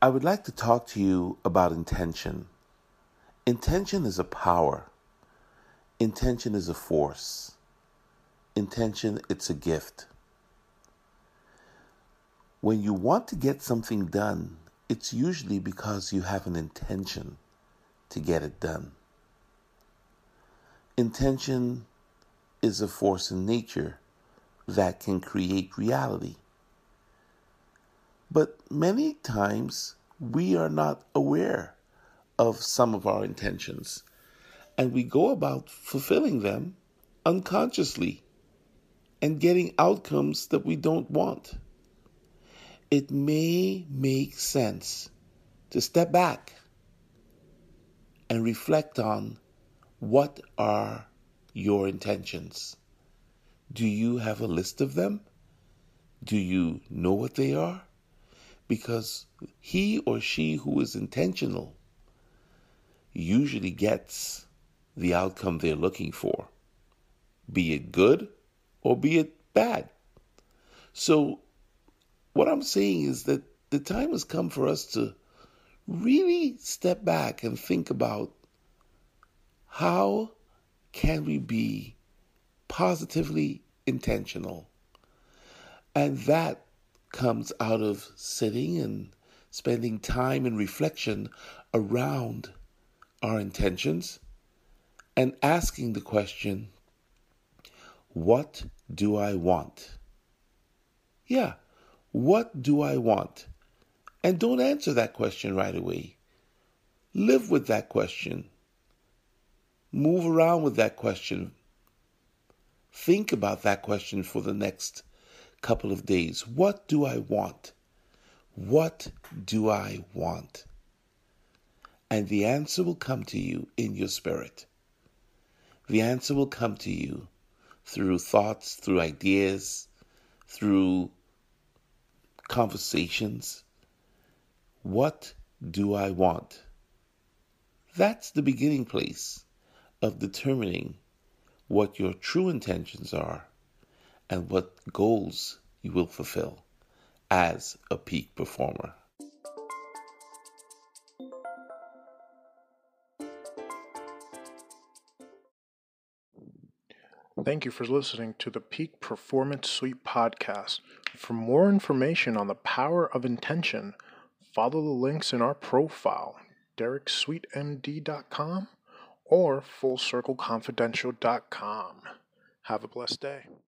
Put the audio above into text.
I would like to talk to you about intention. Intention is a power. Intention is a force. Intention, it's a gift. When you want to get something done, it's usually because you have an intention to get it done. Intention is a force in nature that can create reality. But many times we are not aware of some of our intentions and we go about fulfilling them unconsciously and getting outcomes that we don't want. It may make sense to step back and reflect on what are your intentions. Do you have a list of them? Do you know what they are? Because he or she who is intentional usually gets the outcome they're looking for, be it good or be it bad. So, what I'm saying is that the time has come for us to really step back and think about how can we be positively intentional and that comes out of sitting and spending time in reflection around our intentions and asking the question, What do I want? Yeah, what do I want? And don't answer that question right away. Live with that question. Move around with that question. Think about that question for the next couple of days. What do I want? What do I want? And the answer will come to you in your spirit. The answer will come to you through thoughts, through ideas, through conversations. What do I want? That's the beginning place of determining what your true intentions are and what goals you will fulfill as a peak performer. Thank you for listening to the Peak Performance Suite podcast. For more information on the power of intention, follow the links in our profile, DerekSuiteMD.com or FullCircleConfidential.com. Have a blessed day.